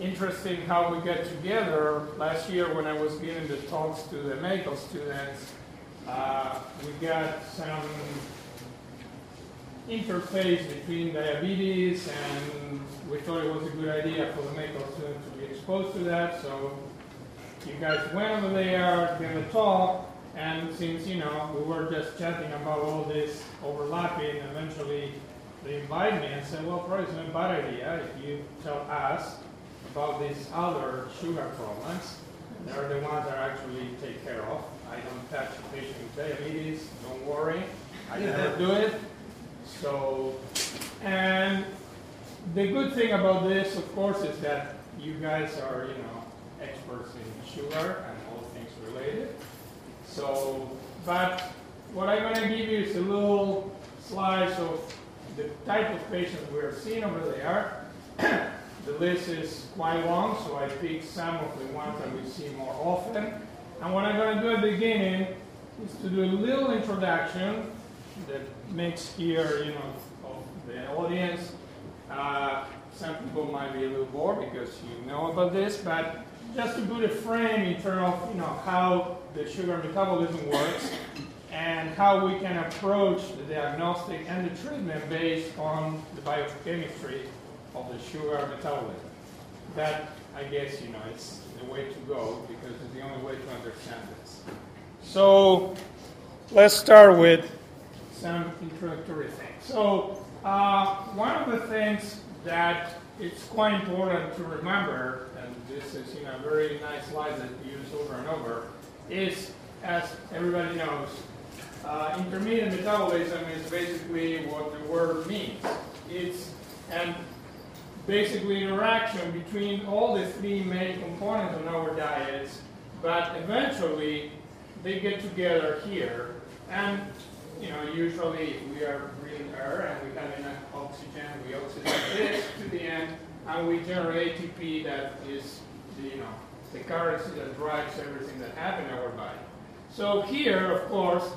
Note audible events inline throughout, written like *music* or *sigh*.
interesting how we get together. Last year, when I was giving the talks to the medical students, uh, we got some interface between diabetes, and we thought it was a good idea for the medical students to be exposed to that. So you guys went over there, gave a talk, and since you know we were just chatting about all this overlapping, eventually they invited me and said, "Well, probably it's not a bad idea if you tell us about these other sugar problems. They're the ones that I actually take care of. I don't touch a patient with diabetes. Don't worry, I never do it. So, and the good thing about this, of course, is that you guys are, you know, experts in sugar and all things related. So, but what I'm going to give you is a little slice of the type of patients we're seeing over there. *clears throat* the list is quite long, so I picked some of the ones that we see more often. And what I'm going to do at the beginning is to do a little introduction that makes here, you know, of the audience. Uh, some people might be a little bored because you know about this, but just to put a frame in terms of, you know, how the sugar metabolism works and how we can approach the diagnostic and the treatment based on the biochemistry of the sugar metabolism. That, I guess, you know, it's the way to go because it's the only way to understand this. So let's start with some introductory things. So uh, one of the things that it's quite important to remember, and this is you know a very nice slide that we use over and over, is as everybody knows, uh, intermediate metabolism is basically what the word means. It's and basically interaction between all the three main components of our diets, but eventually they get together here. And you know, usually we are breathing air and we have enough oxygen, we oxygenate this to the end, and we generate ATP that is the, you know, the currency that drives everything that happens in our body. So here, of course,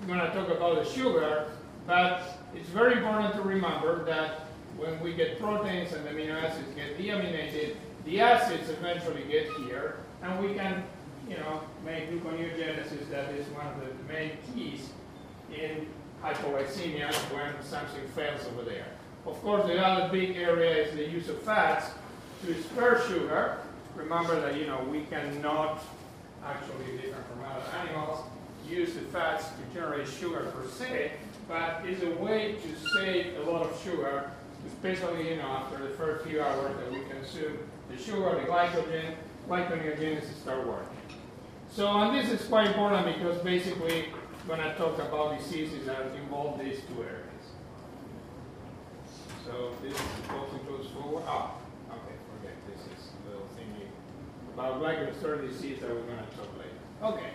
I'm going to talk about the sugar, but it's very important to remember that when we get proteins and amino acids get deaminated, the acids eventually get here, and we can, you know, make gluconeogenesis. That is one of the main keys in hypoglycemia when something fails over there. Of course, the other big area is the use of fats to spare sugar. Remember that you know we cannot actually different from other animals use the fats to generate sugar per se, but it's a way to save a lot of sugar, especially you know after the first few hours that we consume the sugar, the glycogen, glyconeogenesis start working. So, and this is quite important because basically when I talk about diseases that involve these two areas. So this also goes forward. Ah, okay, forget this is a little thingy about regulatory disease that we're going to talk later. Okay,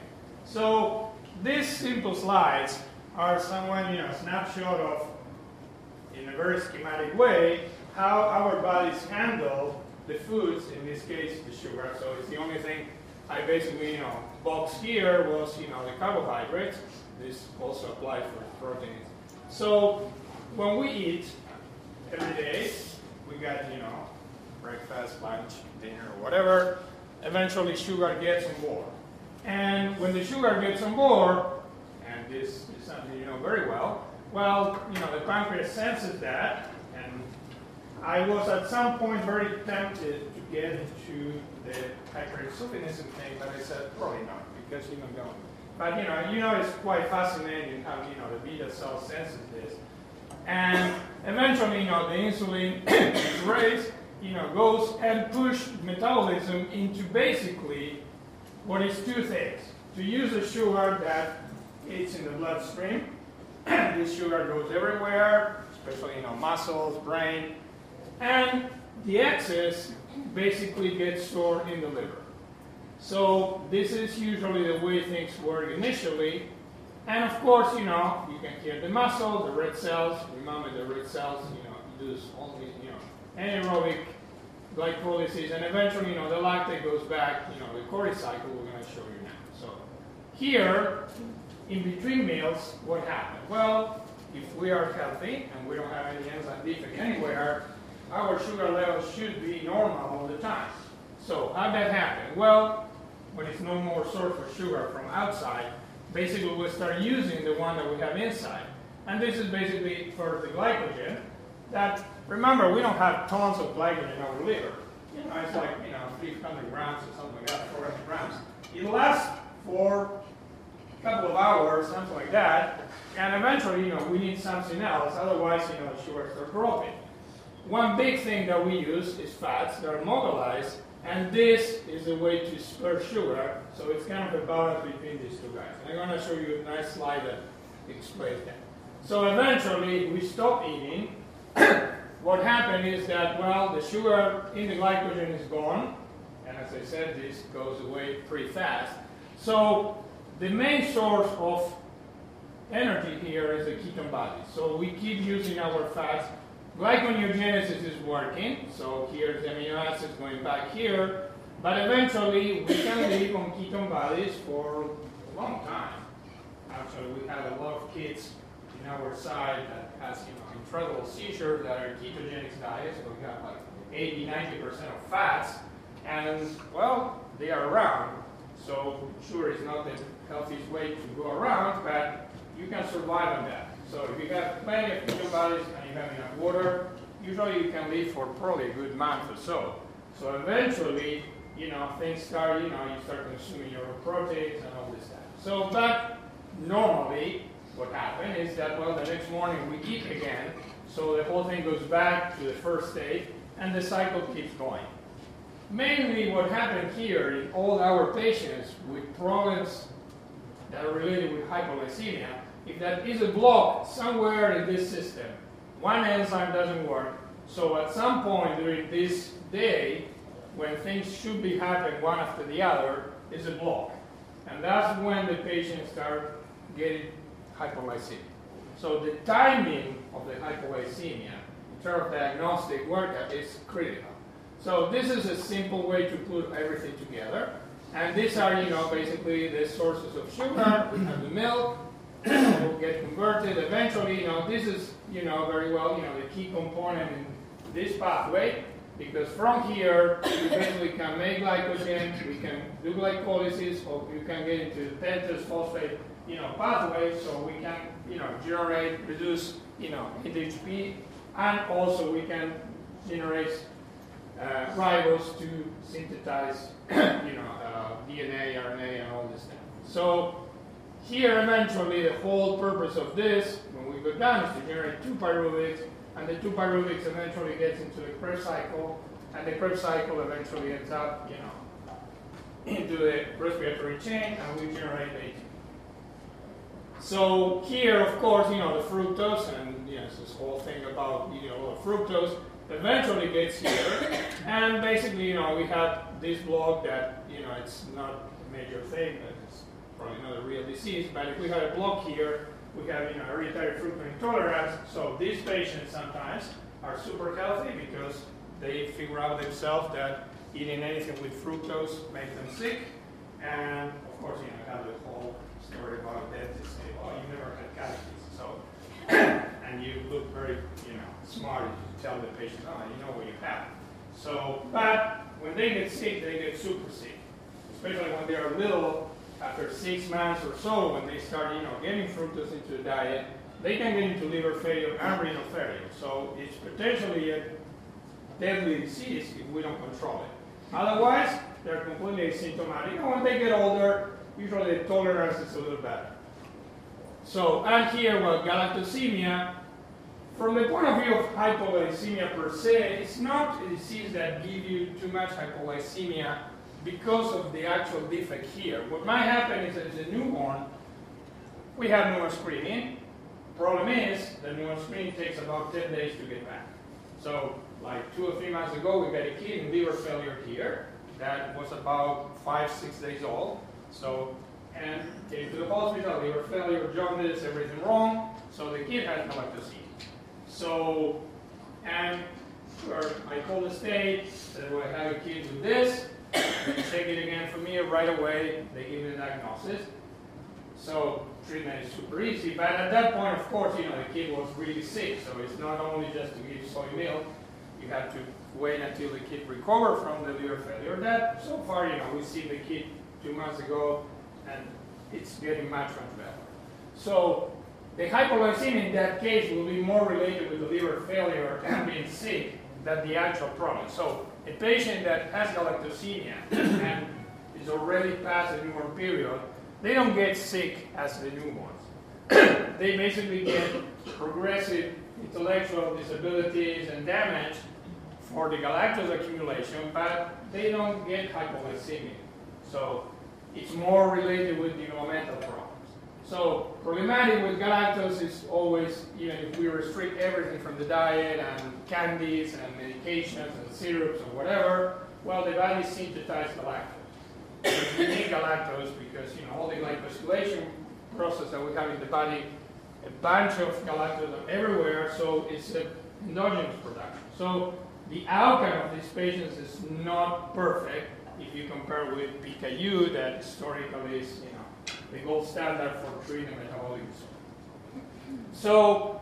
so these simple slides are somewhat, you know, snapshot of, in a very schematic way, how our bodies handle the foods, in this case the sugar. So it's the only thing I basically, you know, box here was, you know, the carbohydrates. This also applies for proteins. So when we eat every day, we got, you know, breakfast, lunch, dinner, whatever, eventually sugar gets on board. And when the sugar gets on board, and this is something you know very well, well, you know, the pancreas senses that, and I was at some point very tempted to get into the hyperinsulinism thing, but I said, probably not, because you know, don't. But you know, you know, it's quite fascinating how you know the beta cell senses this, and eventually, you know, the insulin *coughs* is raised, you know, goes and push metabolism into basically what is two things: to use a sugar that is in the bloodstream. This sugar goes everywhere, especially you know muscles, brain, and the excess basically gets stored in the liver. So this is usually the way things work initially. And of course, you know, you can hear the muscle, the red cells. Remember the red cells, you know, do only, you know, anaerobic glycolysis, and eventually, you know, the lactate goes back, you know, the Cori cycle we're going to show you now. So here, in between meals, what happened? Well, if we are healthy and we don't have any enzyme defect anywhere, our sugar levels should be normal all the time. So how that happen? Well, when it's no more source of sugar from outside, basically we start using the one that we have inside. And this is basically for the glycogen that, remember, we don't have tons of glycogen in our liver. You know, it's like, you know, 300 grams or something like that, 400 grams. It lasts for couple of hours, something like that, and eventually, you know, we need something else, otherwise, you know, sugars start dropping. One big thing that we use is fats that are mobilized, and this is a way to spare sugar, so it's kind of a balance between these two guys. And I'm going to show you a nice slide that explains that. So eventually, we stop eating. *coughs* what happened is that, well, the sugar in the glycogen is gone, and as I said, this goes away pretty fast. So the main source of energy here is the ketone body. So we keep using our fats. Glyconeogenesis is working, so here's the amino acids going back here, but eventually we can live on ketone bodies for a long time. Actually, we have a lot of kids in our side that has you know incredible seizures that are ketogenic diets, so we have like 80, 90% of fats, and well, they are around. So sure, it's not the healthiest way to go around, but you can survive on that. So if you have plenty of ketone bodies and you have enough water, usually you can live for probably a good month or so. So eventually, you know, things start, you know, you start consuming your proteins and all this stuff. So, but normally, what happens is that, well, the next morning we eat again, so the whole thing goes back to the first state, and the cycle keeps going. Mainly what happened here in all our patients with problems that are related with hypoglycemia, if that is a block somewhere in this system, one enzyme doesn't work, so at some point during this day, when things should be happening one after the other, is a block. And that's when the patients start getting hypoglycemia. So the timing of the hypoglycemia in terms of diagnostic workup is critical. So this is a simple way to put everything together. And these are, you know, basically the sources of sugar. Have the milk, *coughs* will get converted. Eventually, you know, this is, you know, very well, you know, the key component in this pathway. Because from here, we basically can make glycogen, we can do glycolysis, or you can get into the pentose phosphate, you know, pathway, so we can, you know, generate, reduce, you know, NHP, and also we can generate uh, ribose to synthesize, *clears throat* you know, uh, DNA, RNA, and all this stuff. So here, eventually, the whole purpose of this, when we go down, is to generate two pyruvics, and the two pyruvics eventually gets into the Krebs cycle, and the Krebs cycle eventually ends up, you know, *clears throat* into the respiratory chain, and we generate ATP. So here, of course, you know, the fructose, and yes, this whole thing about you know fructose eventually gets here, and basically, you know, we have this block that you know it's not a major thing, but it's probably not a real disease. But if we have a block here, we have you know hereditary fructose intolerance. So these patients sometimes are super healthy because they figure out themselves that eating anything with fructose makes them sick, and of course, you know, have the whole story about dentists say, "Oh, you never had cavities," so *coughs* and you look very, you know, smart you tell the patient, "Oh, you know what you have." So, but when they get sick, they get super sick, especially when they are little. After six months or so, when they start, you know, getting fructose into the diet, they can get into liver failure and renal failure. So it's potentially a deadly disease if we don't control it. Otherwise, they're completely asymptomatic. And when they get older, usually the tolerance is a little better. So, and here, well, galactosemia, from the point of view of hypoglycemia per se, it's not a disease that gives you too much hypoglycemia because of the actual defect here. What might happen is that as a newborn, we have newborn screening. Problem is, the newborn screening takes about 10 days to get back. So, like two or three months ago, we got a kid in liver failure here that was about five, six days old. So, and came to the hospital, liver failure, jaundice, everything wrong. So the kid has galactosemia. So, and sure, I called the state, said, well, I have a kid with this. Take it again from me right away. They give me the diagnosis. So treatment is super easy. But at that point, of course, you know, the kid was really sick. So it's not only just to give soy milk. you have to wait until the kid recover from the liver failure. That so far, you know, we see the kid two months ago, and it's getting much much better. So the hypoglycemia in that case will be more related with the liver failure and being sick than the actual problem. So a patient that has galactosemia and is already past the newborn period, they don't get sick as the newborns. *clears throat* they basically get progressive intellectual disabilities and damage for the galactose accumulation, but they don't get hypoglycemia. So it's more related with developmental problems. So problematic with galactose is always, even if we restrict everything from the diet and candies and medications and syrups or whatever, well, the body synthesizes galactose. we need galactose because, you know, all the glycosylation process that we have in the body, a bunch of galactose everywhere, so it's an endogenous production. So the outcome of these patients is not perfect if you compare with PKU that historically is, you know, the gold standard for treating metabolic disorder. So,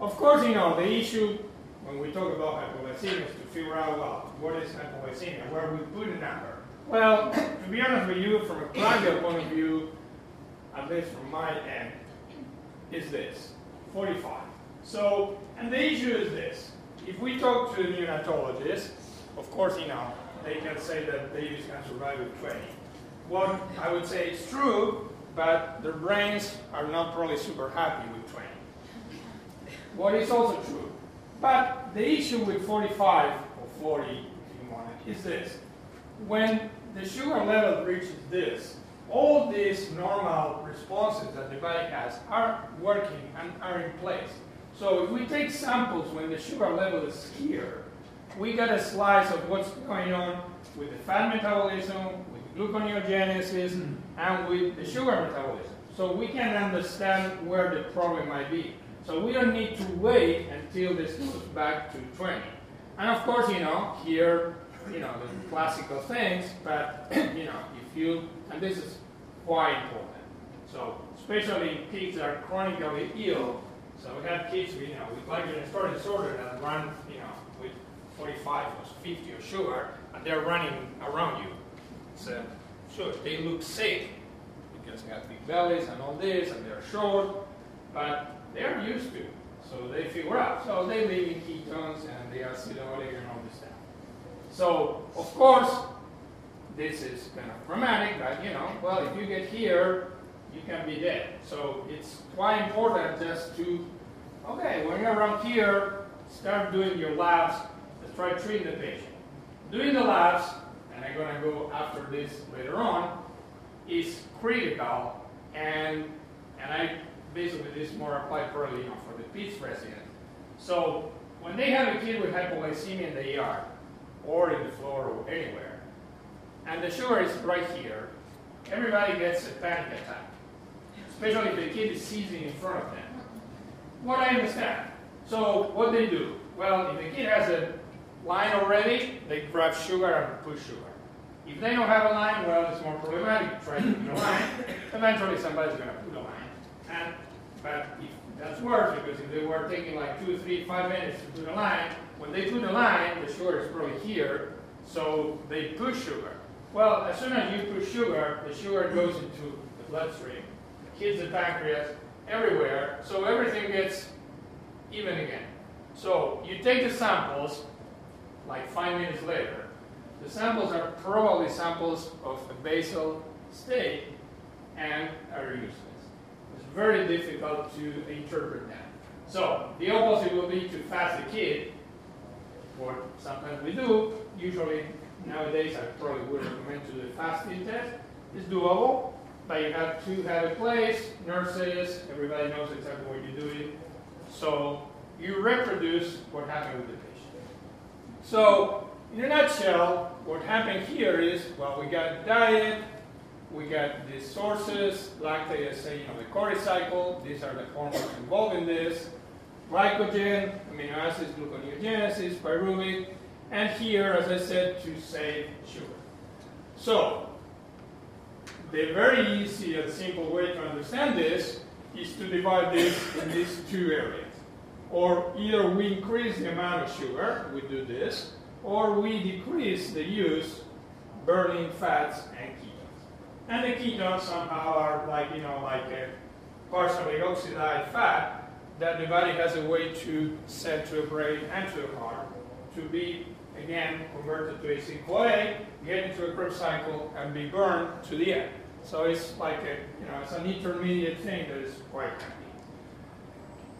of course, you know, the issue when we talk about hypoglycemia is to figure out, well, what is hypoglycemia? Where we put a number? Well, *coughs* to be honest with you, from a practical point of view, at least from my end, is this, 45. So, and the issue is this. If we talk to the neonatologist, of course, you know, they can say that babies can survive with 20 what I would say is true, but their brains are not probably super happy with 20. What is also true. But the issue with 45 or 40, if you want it, is this. When the sugar level reaches this, all these normal responses that the body has are working and are in place. So if we take samples when the sugar level is here, we get a slice of what's going on with the fat metabolism, gluconeogenesis, and with the sugar metabolism. So we can understand where the problem might be. So we don't need to wait until this goes back to 20. And of course, you know, here, you know, the classical things, but, *clears throat* you know, if you, and this is quite important. So, especially in kids that are chronically ill, so we have kids, you know, with glycogen storage disorder that run, you know, with 45 or 50 of sugar, and they're running around you said, sure, they look sick because they have big bellies and all this, and they're short, but they're used to it. So they figure out. So they live in ketones and they are acidotic and all this stuff. So, of course, this is kind of dramatic, but you know, well, if you get here, you can be dead. So it's quite important just to, okay, when you're around here, start doing your labs, let's try treating the patient. Doing the labs, and I'm going to go after this later on, is critical. And, and I basically this more applied for, you know, for the PEDS resident. So when they have a kid with hypoglycemia in the ER, or in the floor or anywhere, and the sugar is right here, everybody gets a panic attack, especially if the kid is seizing in front of them. What I understand. So what they do? Well, if the kid has a line already, they grab sugar and push sugar. If they don't have a line, well, it's more problematic. Try to put line. Eventually, somebody's going to put a line. And but if that's worse because if they were taking like two, three, five minutes to put a line, when they put a line, the sugar is probably here, so they push sugar. Well, as soon as you push sugar, the sugar goes into the bloodstream, hits the pancreas, everywhere, so everything gets even again. So you take the samples, like five minutes later, the samples are probably samples of a basal state and are useless. It's very difficult to interpret that. So the opposite will be to fast the kid, what sometimes we do. Usually nowadays I probably would recommend to do the fasting test. It's doable, but you have to have a place, nurses, everybody knows exactly what you're doing. So you reproduce what happened with the patient. So in a nutshell, what happened here is, well, we got diet, we got the sources, lactate, say, you know, the Cori cycle, these are the hormones involved in this, glycogen, amino acids, gluconeogenesis, pyruvic, and here, as I said, to save sugar. So, the very easy and simple way to understand this is to divide this in these two areas. or either we increase the amount of sugar, we do this, or we decrease the use burning fats and ketones. And the ketones somehow are like, you know, like a partially oxidized fat that the body has a way to send to the brain and to the heart to be, again, converted to acetyl-CoA, get into a Krebs cycle, and be burned to the end. So it's like a, you know, it's an intermediate thing that is quite handy.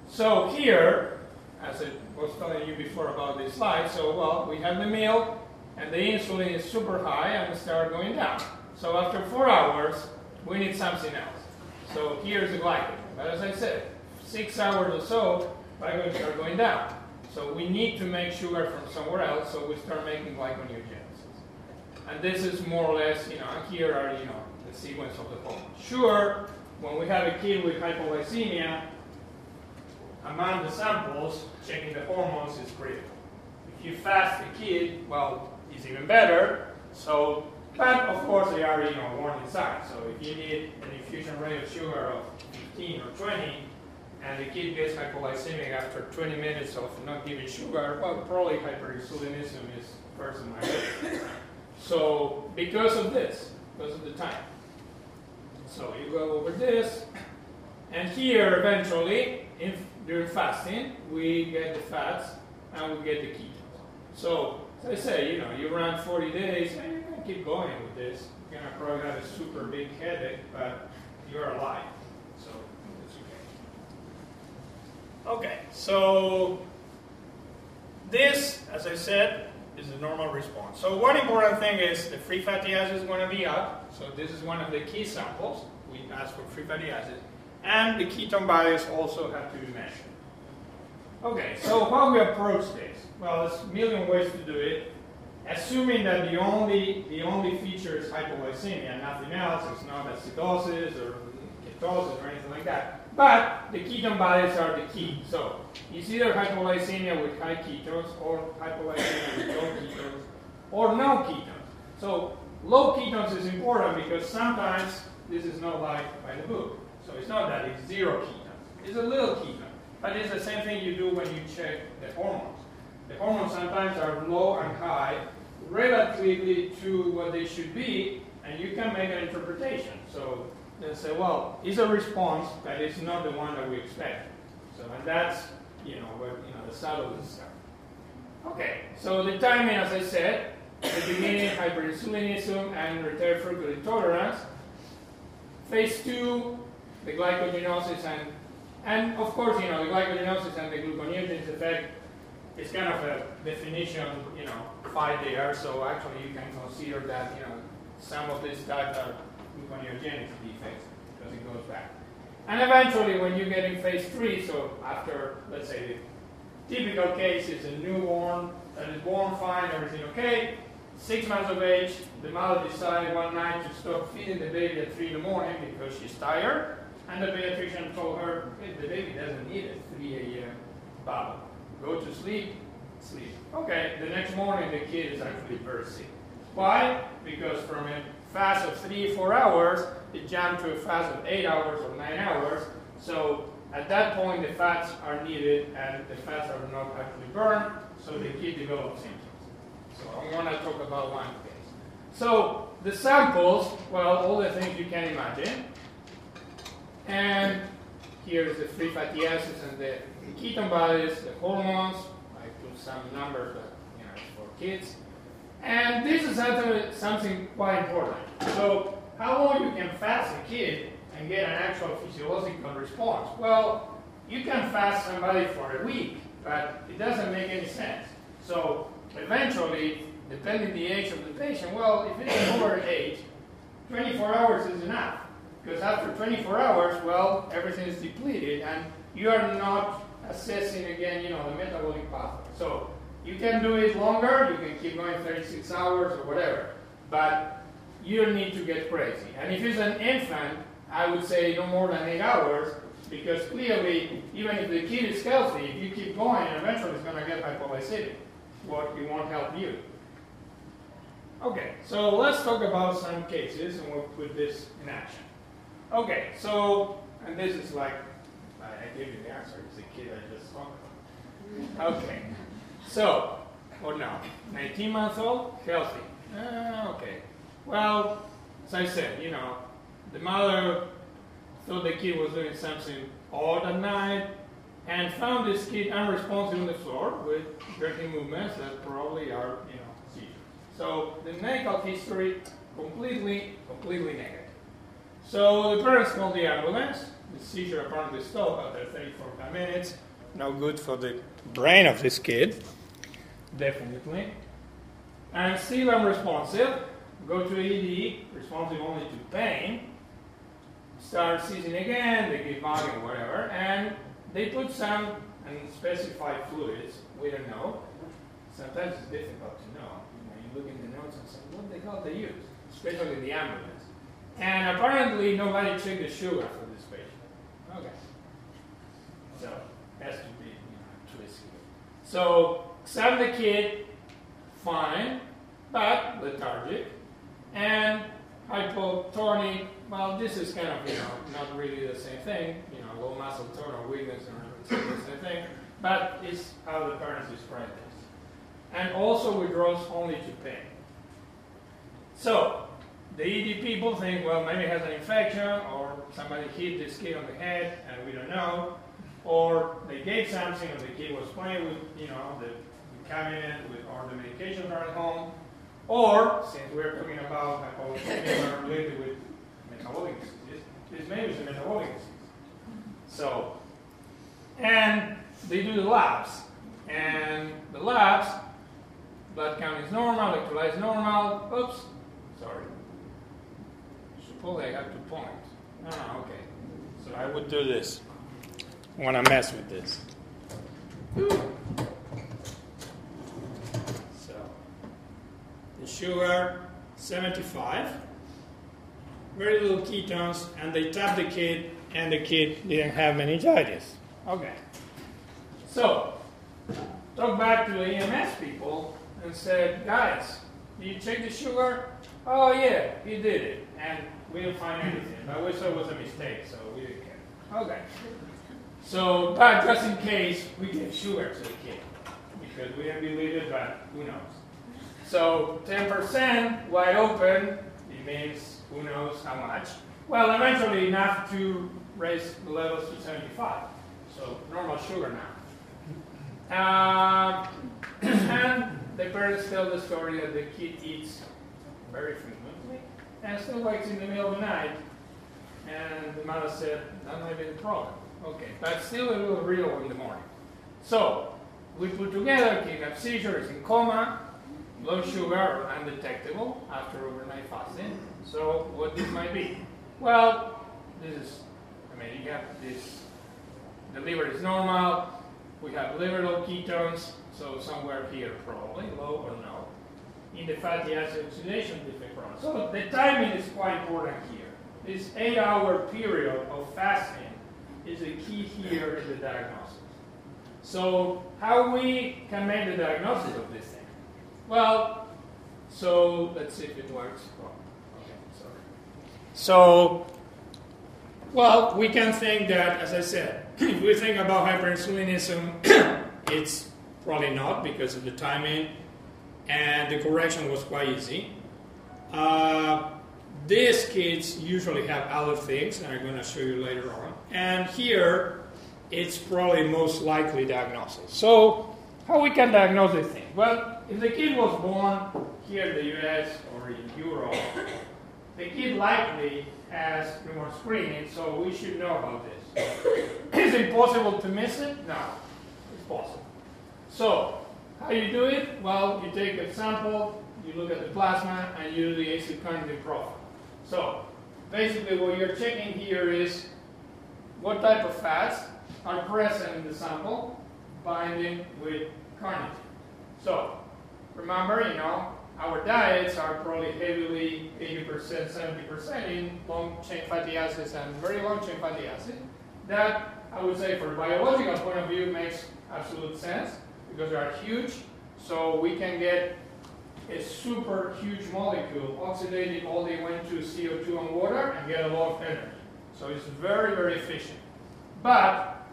So here, as I was telling you before about this slide, so well, we have the meal, and the insulin is super high and start going down. So after four hours, we need something else. So here's the glycogen. But as I said, six hours or so, glycogen start going down. So we need to make sugar from somewhere else, so we start making glyconeogenesis. And this is more or less, you know, here are, you know, the sequence of the hormone. Sure, when we have a kid with hypoglycemia, among the samples, checking the hormones is critical. If you fast the kid, well, it's even better. So, but of course they are, you know, warning signs. So if you need an infusion rate of sugar of 15 or 20, and the kid gets hypoglycemic after 20 minutes of not giving sugar, well, probably hyperinsulinism is first in my list. So because of this, because of the time. So you go over this, and here eventually, if during fasting, we get the fats and we get the ketones. So as I say, you know, you run 40 days, and you can keep going with this. You're gonna probably have a super big headache, but you're alive. So it's okay. Okay, so this, as I said, is a normal response. So one important thing is the free fatty acid is going to be up. So this is one of the key samples. We ask for free fatty acid. And the ketone bodies also have to be measured. Okay, so how we approach this? Well, there's a million ways to do it. Assuming that the only the only feature is hypoglycemia, nothing else, it's not acidosis or ketosis or anything like that. But the ketone bodies are the key. So it's either hypoglycemia with high ketones or hypoglycemia with low ketones or no ketones. So low ketones is important because sometimes this is not like by the book. So it's not that it's zero ketones. It's a little ketone. But it's the same thing you do when you check the hormones. The hormones sometimes are low and high relatively to what they should be, and you can make an interpretation. So they say, well, it's a response, but it's not the one that we expect. So, and that's, you know, where, you know, the subtle stuff. Okay, so the timing, as I said, the beginning, hyperinsulinism and hereditary fructose intolerance. Phase two, the glycogenosis and, and of course, you know, the glycogenosis and the gluconeogenesis effect is kind of a definition, you know, five there. So actually, you can consider that, you know, some of these types are gluconeogenic defects because it goes back. And eventually, when you get in phase three, so after, let's say, the typical case is a newborn that is born fine, everything okay, six months of age, the mother decided one night to stop feeding the baby at 3 in the morning because she's tired, and the pediatrician told her, the baby doesn't need a 3 a.m. bottle. Go to sleep, sleep. Okay, the next morning the kid is actually very sick. Why? Because from a fast of three, four hours, it jumped to a fast of eight hours or nine hours. So at that point, the fats are needed and the fats are not actually burned, so the kid develops symptoms. So I'm going to talk about one case. So the samples, well, all the things you can imagine. And here's the free fatty acids and the ketone bodies, the hormones. I put some numbers, but you know, for kids. And this is something quite important. So how long you can fast a kid and get an actual physiological response? Well, you can fast somebody for a week, but it doesn't make any sense. So eventually, depending the age of the patient, well, if it's over age, 24 hours is enough. Because after 24 hours, well, everything is depleted and you are not assessing again, you know, the metabolic pathway. So you can do it longer, you can keep going 36 hours or whatever, but you don't need to get crazy. And if it's an infant, I would say no more than eight hours, because clearly, even if the kid is healthy, if you keep going, eventually it's going to get hypoglycemic. What it won't help you. Okay, so let's talk about some cases, and we'll put this in action. Okay, so, and this is like, I gave you the answer, it's a kid I just talked about. Okay. So, or no, 19 months old, healthy. Uh, okay. Well, as I said, you know, the mother thought the kid was doing something odd at night and found this kid unresponsive on the floor with jerking movements that probably are, you know, seizures. So the medical history completely, completely negative. So the parents called the ambulance. The seizure apparently stopped after 30, 45 minutes. No good for the brain of this kid, definitely. And still unresponsive. Go to ED, responsive only to pain. Start seizing again, they give volume, whatever, and they put some unspecified fluids. We don't know. Sometimes it's difficult to know. You, know, you look in the notes and say, what the hell they use? Especially the ambulance. And apparently nobody checked the sugar for this patient. Okay. So, has to be you know, twisted. So, examine the kid, fine, but lethargic. And hypotonic, well, this is kind of, you know, not really the same thing. You know, low muscle tone or weakness or the same thing. But it's how the parents describe this. And also withdraws only to pain. So, the ED people think, well, maybe it has an infection, or somebody hit this kid on the head, and we don't know, or they gave something, or the kid was playing with, you know, the, the cabinet with, or the medications are at home, or since we're talking about hypoglycemia *laughs* related with metabolic disease, this maybe is a metabolic disease. So, and they do the labs, and the labs, blood count is normal, electrolyte is normal. Oops, sorry I have to point. Ah, okay. So I would do this when I mess with this. So the sugar 75, very little ketones, and they tap the kid, and the kid didn't have meningitis. Okay. So talk back to the EMS people and said, guys, did you check the sugar? Oh yeah, he did it, and we didn't find anything. But we saw it was a mistake, so we didn't care. Okay. So, but just in case, we gave sugar to the kid because we didn't believe it, but who knows? So 10% wide open, it means who knows how much. Well, eventually enough to raise the levels to 75. So normal sugar now. Uh, *clears throat* and the parents tell the story that the kid eats very frequently and still wakes in the middle of the night. And the mother said, might be the problem. Okay, but still a little real in the morning. So, we put together kidnap seizure is in coma, low sugar undetectable after overnight fasting. So, what this might be? Well, this is, I mean, you have this, the liver is normal, we have liver low ketones, so somewhere here probably, low or no in the fatty acid oxidation defect. So the timing is quite important here. This eight-hour period of fasting is a key here in the diagnosis. So how we can make the diagnosis of this thing? Well, so let's see if it works. Oh, okay, sorry. So, well, we can think that, as I said, *clears throat* if we think about hyperinsulinism, *clears throat* it's probably not because of the timing and the correction was quite easy. Uh, these kids usually have other things, and I'm going to show you later on. And here, it's probably most likely diagnosis. So, how we can diagnose this thing? Well, if the kid was born here in the US or in Europe, the kid likely has newborn screening, so we should know about this. *coughs* Is it possible to miss it? No, it's possible. So, how you do it? Well, you take a sample, you look at the plasma, and you do the acylcarnitine profile. So, basically what you're checking here is what type of fats are present in the sample binding with carnitine. So, remember, you know, our diets are probably heavily 80%, 70% in long chain fatty acids and very long chain fatty acids. That, I would say, from a biological point of view, makes absolute sense because they are huge. So we can get a super huge molecule oxidating all the way to CO2 and water and get a lot of energy. So it's very, very efficient. But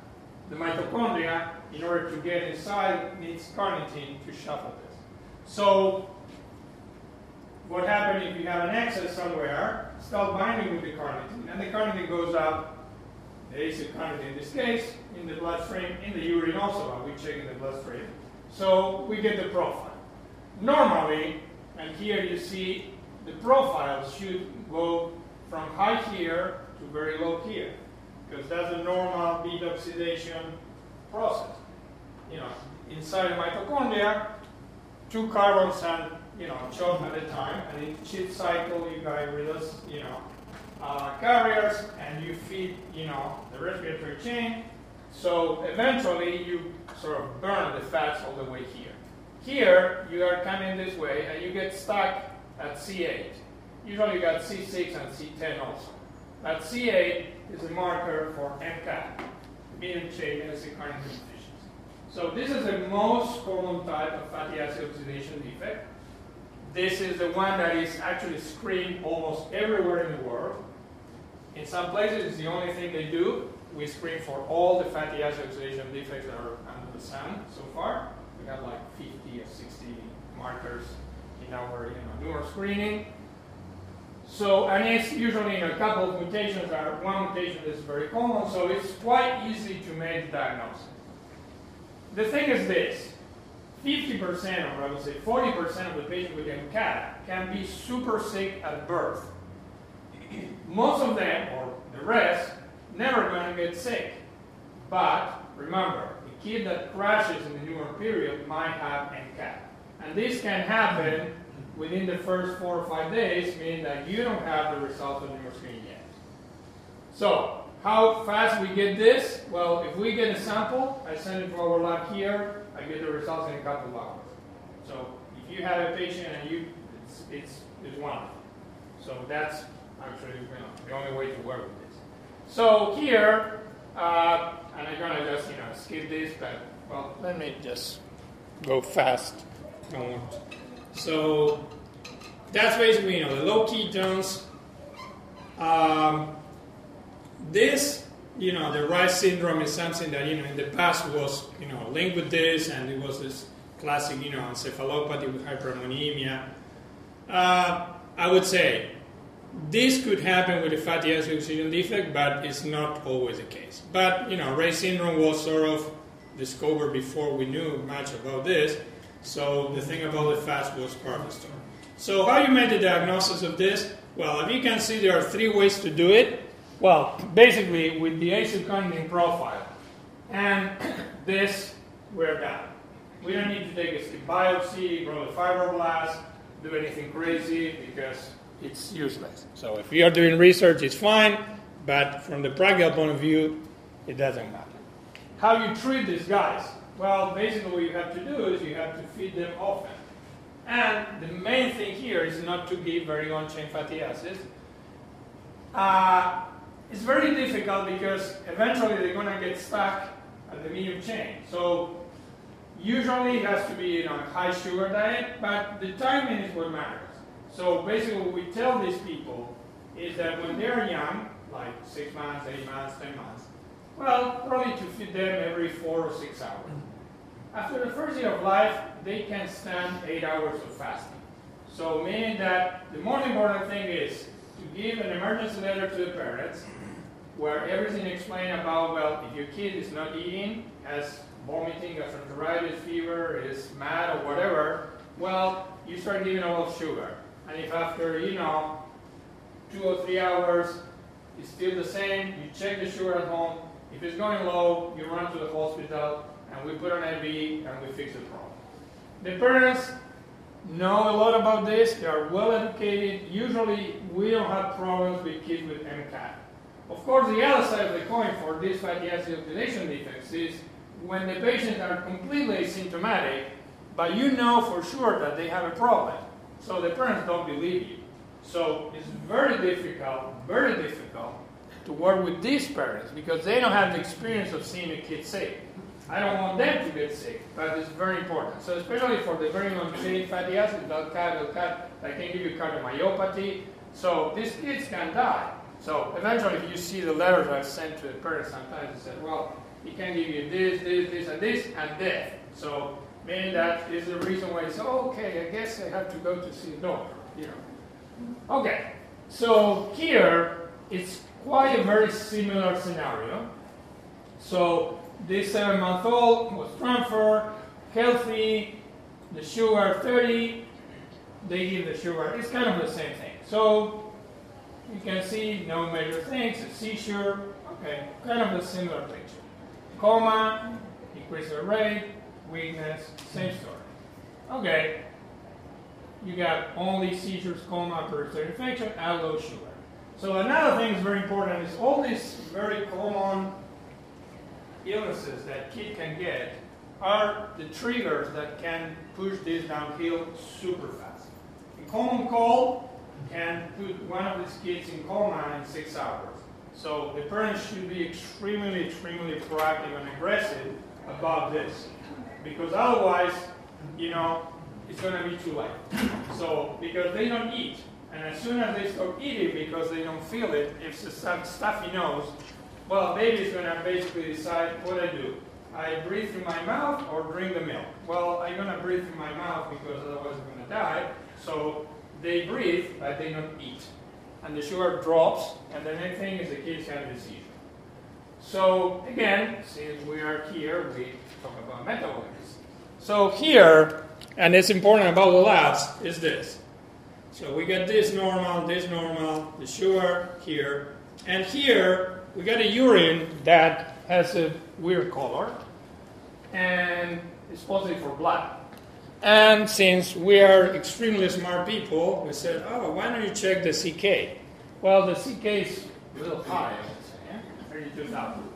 the mitochondria in order to get inside, needs carnitine to shuffle this. So what happens if you have an excess somewhere, start binding with the carnitine, and the carnitine goes up, the acylcarnitine in this case, in the bloodstream, in the urine also, we check in the bloodstream. So we get the profile. Normally, and here you see the profile should go from high here to very low here, because that's a normal beta oxidation process. You know, inside the mitochondria, two carbons and you know chop at a time, and in each cycle you got reduce you know uh, carriers, and you feed you know the respiratory chain. So eventually you sort of burn the fats all the way here. Here you are coming this way, and you get stuck at C8. Usually you got C6 and C10 also. But C8 is a marker for MCAD, medium chain acylcarnitine deficiency. So this is the most common type of fatty acid oxidation defect. This is the one that is actually screened almost everywhere in the world. Some places, it's the only thing they do. We screen for all the fatty acid oxidation defects that are under the sun so far. We have like 50 or 60 markers in our you know, newer screening. So, and it's usually in a couple of mutations, or one mutation is very common, so it's quite easy to make the diagnosis. The thing is this 50% or I would say 40% of the patients with MCAD can be super sick at birth. Most of them, or the rest, never going to get sick. But remember, a kid that crashes in the newborn period might have MCAD. And this can happen within the first four or five days, meaning that you don't have the results on your screen yet. So, how fast we get this? Well, if we get a sample, I send it to our lab here, I get the results in a couple of hours. So, if you have a patient and you, it's, it's, it's wonderful. So that's actually you know, the only way to work with this. So here, uh, and I'm gonna just you know skip this, but well, let me just go fast. I won't. So that's basically you know the low ketones. Um, this you know the Reye syndrome is something that you know in the past was you know linked with this, and it was this classic you know encephalopathy with hyperammonemia. Uh, I would say this could happen with a fatty acid oxidation defect, but it's not always the case. But you know, Reye syndrome was sort of discovered before we knew much about this. So the thing about the fats was part of the story. So how you made the diagnosis of this? Well, if you can see, there are three ways to do it. Well, basically with the acylcarnitine profile and *coughs* this, we're done. We don't need to take a biopsy, grow a fibroblast, do anything crazy because it's useless. So if you are doing research, it's fine, but from the practical point of view, it doesn't matter. How you treat these guys? Well, basically what you have to do is you have to feed them often. And the main thing here is not to give very long-chain fatty acids. Uh, it's very difficult because eventually they're going to get stuck at the medium chain. So usually it has to be you know, a high sugar diet, but the timing is what matters. So basically what we tell these people is that when they're young, like six months, eight months, ten months, well, probably to feed them every four or six hours. After the first year of life, they can stand eight hours of fasting. So meaning that the most important thing is to give an emergency letter to the parents where everything explained about, well, if your kid is not eating, has vomiting, gastroenteritis, fever, is mad or whatever, well, you start giving a lot of sugar. And if after, you know, two or three hours, it's still the same, you check the sugar at home. If it's going low, you run to the hospital, and we put an IV, and we fix the problem. The parents know a lot about this. They are well educated. Usually, we don't have problems with kids with MCAD. Of course, the other side of the coin for these fatty acid oxidation defects is when the patients are completely asymptomatic, but you know for sure that they have a problem. So the parents don't believe you. So it's very difficult, very difficult to work with these parents because they don't have the experience of seeing a kid sick. I don't want them to get sick, but it's very important. So especially for the very long-chain fatty acids, they'll cut, they'll cut, that can give you cardiomyopathy. So these kids can die. So eventually, if you see the letters I've sent to the parents sometimes, they said, well, he can give you this, this, this, and this, and death. So, meaning that is the reason why it's okay, I guess I have to go to see a doctor, you know. Okay, so here it's quite a very similar scenario. So, this seven month old was transferred, healthy, the sugar 30, they give the sugar, it's kind of the same thing. So, you can see no major things, a seizure, okay, kind of a similar picture. Coma, increase the rate, weakness, same story. Okay, you got only seizures, coma, peripheral infection, sugar. So another thing that's very important is all these very common illnesses that kid can get are the triggers that can push this downhill super fast. A common cold can put one of these kids in coma in six hours. So the parents should be extremely, extremely proactive and aggressive about this. Because otherwise, you know, it's going to be too late. So, because they don't eat. And as soon as they stop eating because they don't feel it, if it's some stuffy nose, well, baby's going to basically decide what I do. I breathe through my mouth or drink the milk. Well, I'm going to breathe through my mouth because otherwise I'm going to die. So they breathe, but they don't eat. And the sugar drops, and the next thing is the kids have a seizure. So again, since we are here, we talk about metabolic. So here, and it's important about the labs, is this. So we got this normal, this normal, the sugar here, and here we got a urine that has a weird color, and it's positive for blood. And since we are extremely smart people, we said, oh, why don't you check the CK? Well, the CK is a little high, I would say, yeah? 32,000.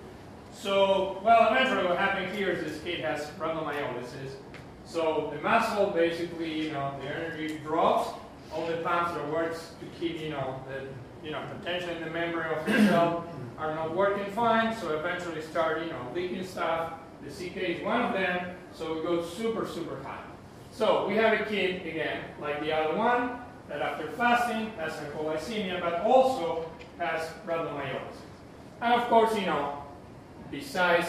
So, well, eventually what happened here is this kid has rhabdomyolysis. So the muscle basically, you know, the energy drops, all the pumps that works to keep, you know, the, you know, tension in the membrane of the cell are not working fine, so eventually start, you know, leaking stuff. The CK is one of them, so it goes super, super high. So we have a kid, again, like the other one, that after fasting has hypoglycemia, but also has rhabdomyolysis. And of course, you know, besides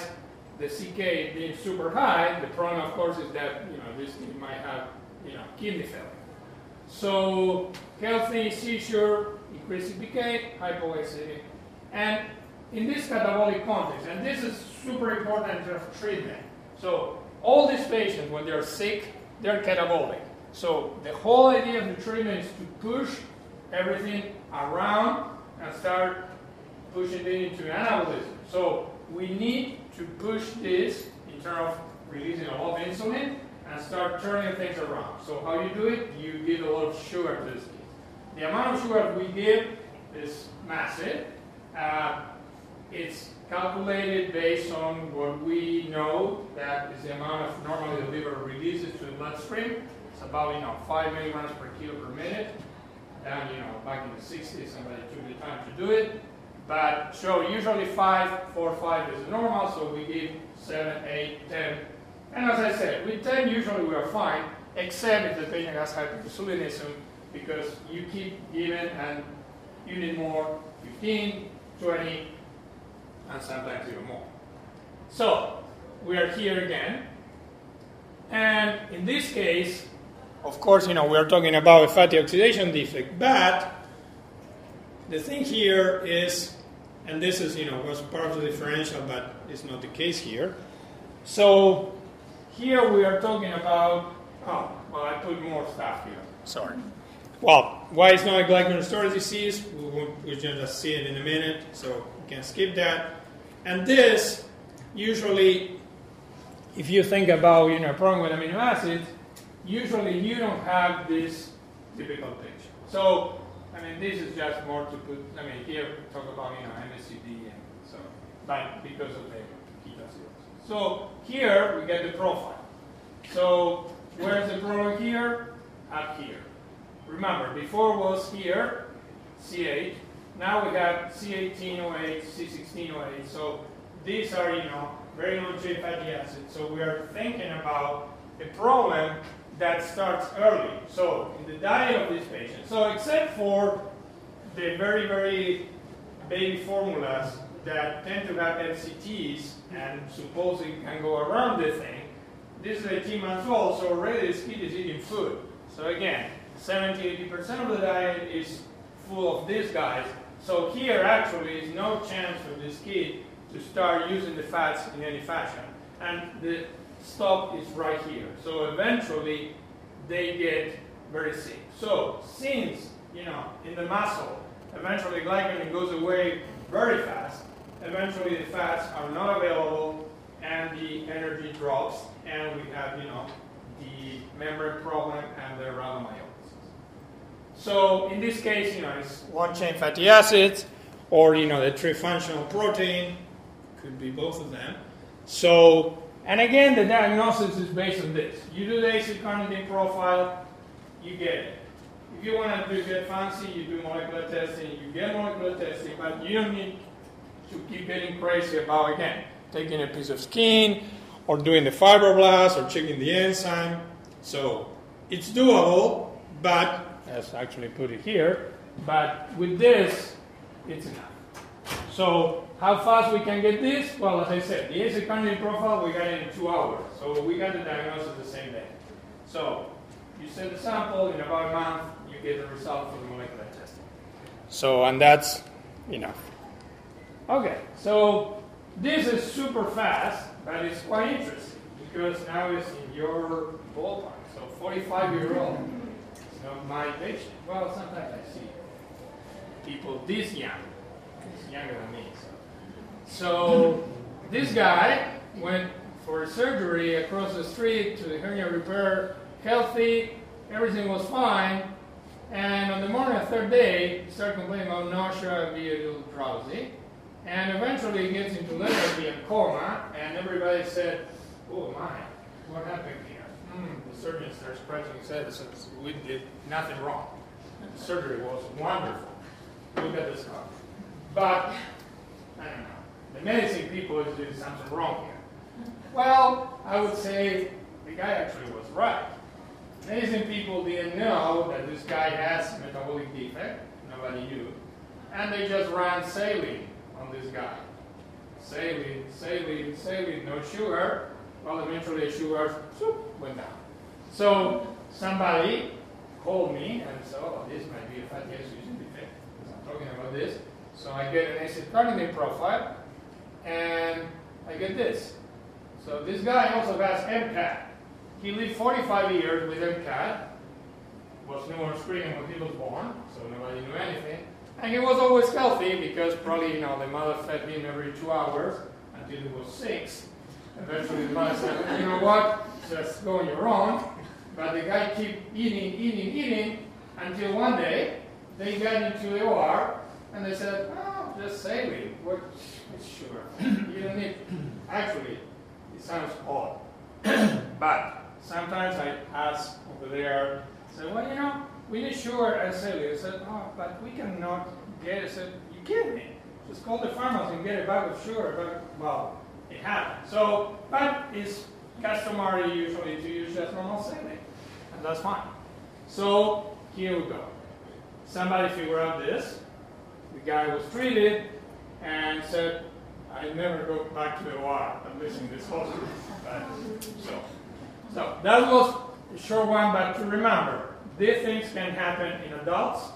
the CK being super high, the problem, of course, is that, you know, this might have, you know, kidney failure. So healthy seizure, increasing CK, hypoglycemia. And in this catabolic context, and this is super important in terms of treatment. So all these patients, when they're sick, they're catabolic. So the whole idea of the treatment is to push everything around and start pushing it into anabolism. So we need to push this in terms of releasing a lot of insulin and start turning things around. So how you do it? You give a lot of sugar to this kid. The amount of sugar we give is massive. Uh, it's calculated based on what we know that is the amount of normally the liver releases to the bloodstream. It's about you know five milligrams per kilo per minute. And you know back in the 60s, somebody took the time to do it. But so usually five, four, five is normal. So we give seven, eight, ten. And as I said, with 10 usually we are fine, except if the patient has hyperinsulinism, because you keep giving and you need more, 15, 20, and sometimes even more. So, we are here again. And in this case, of course, you know, we are talking about a fatty oxidation defect, but the thing here is, and this is, you know, was part of the differential, but it's not the case here. So, here we are talking about, oh, well, I put more stuff here. Sorry. Well, why it's not a glycogen storage disease, we will, we'll just see it in a minute, so you can skip that. And this, usually, if you think about you know a problem with amino acids, usually you don't have this typical picture. So, mean, this is just more to put. I mean, here we talk about you know MSCD and so, but because of the ketoacidosis. So here we get the profile. So where's the problem here? Up here. Remember, before was here, C8. Now we have C1808, C1608. So these are, you know, very long chain fatty acids. So we are thinking about a problem that starts early. So in the diet of these patients. So except for the very, very baby formulas that tend to have MCTs and supposedly can go around the thing. This is 18 months old, so already this kid is eating food. So again, 70 80% of the diet is full of these guys. So here actually is no chance for this kid to start using the fats in any fashion. And the stop is right here. So eventually they get very sick. So since, you know, in the muscle, eventually glycogen goes away very fast, eventually the fats are not available and the energy drops and we have, you know, the membrane problem and the rhabdomyolysis. So in this case, you know, it's long-chain fatty acids or, you know, the trifunctional protein, could be both of them. So, and again, the diagnosis is based on this. You do the acylcarnitine profile, you get it. If you want to do get fancy, you do molecular testing, you get molecular testing, but you don't need to keep getting crazy about, again, taking a piece of skin or doing the fibroblast or checking the enzyme. So it's doable, but, as actually put it here, but with this, it's enough. So how fast we can get this? Well, as I said, the carnitine profile, we got it in two hours. So we got the diagnosis the same day. So you send the sample, in about a month, you get the result for the molecular testing. So, and that's enough. Okay, so this is super fast, but it's quite interesting because now it's in your ballpark. So 45 year old, it's not my patient. Well, sometimes I see people this young, younger than me. So, so this guy went for surgery across the street to the hernia repair, healthy, everything was fine. And on the morning of the third day, he started complaining about nausea and be a little drowsy. And eventually he gets into lethargy and coma, and everybody said, oh my, what happened here? Hmm, the surgeon started scratching his head and says, we did nothing wrong. The surgery was wonderful. Look at this. But, I don't know, the medicine people is doing something wrong here. Well, I would say the guy actually was right. Medicine people didn't know that this guy has metabolic defect. Nobody knew. And they just ran saline on this guy. Saline, saline, saline, no sugar. Well, eventually the sugar whoop, went down. So somebody called me and said, oh, this might be a fatty acid defect I'm talking about this. So I get an acylcarnitine profile and I get this. So this guy also has MCAD. He lived 45 years with MCAD, was newborn screening when he was born, so nobody knew anything. And he was always healthy because probably, you know, the mother fed him every two hours until he was six. Eventually the mother said, you know what, just go on your own. But the guy kept eating, eating, eating until one day they got into the OR and they said, oh, just saline. What? It's sugar. *clears throat* You don't need. Actually, it sounds odd. *clears throat* but sometimes I ask over there, say, well, you know, we need sugar and saline. I said, oh, but we cannot get it. I said, you kidding me? Just call the pharmacy and get a bag of sugar. But, well, it happened. So, but it's customary usually to use just normal saline, and that's fine. So here we go. Somebody figured out this. The guy was treated and said, I never go back to the OR. I'm missing this hospital. so, so that was a short one, but to remember, these things can happen in adults,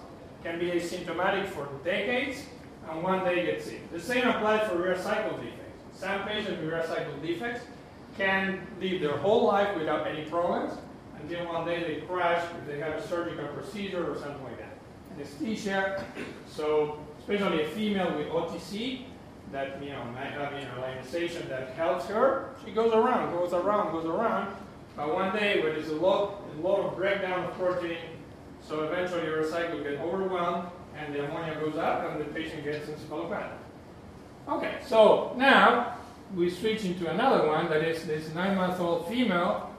can be asymptomatic for decades, and one day get sick. The same applies for urea cycle defects. Some patients with urea cycle defects can live their whole life without any problems until one day they crash if they have a surgical procedure or something like that. Anesthesia, so especially a female with OTC that you know have you know that helps her, she goes around, goes around, goes around. But one day where there's a lot, a lot of breakdown of protein, so eventually urea cycle gets overwhelmed and the ammonia goes up and the patient gets encephalopathy. Okay, so now we switch into another one that is this nine-month-old female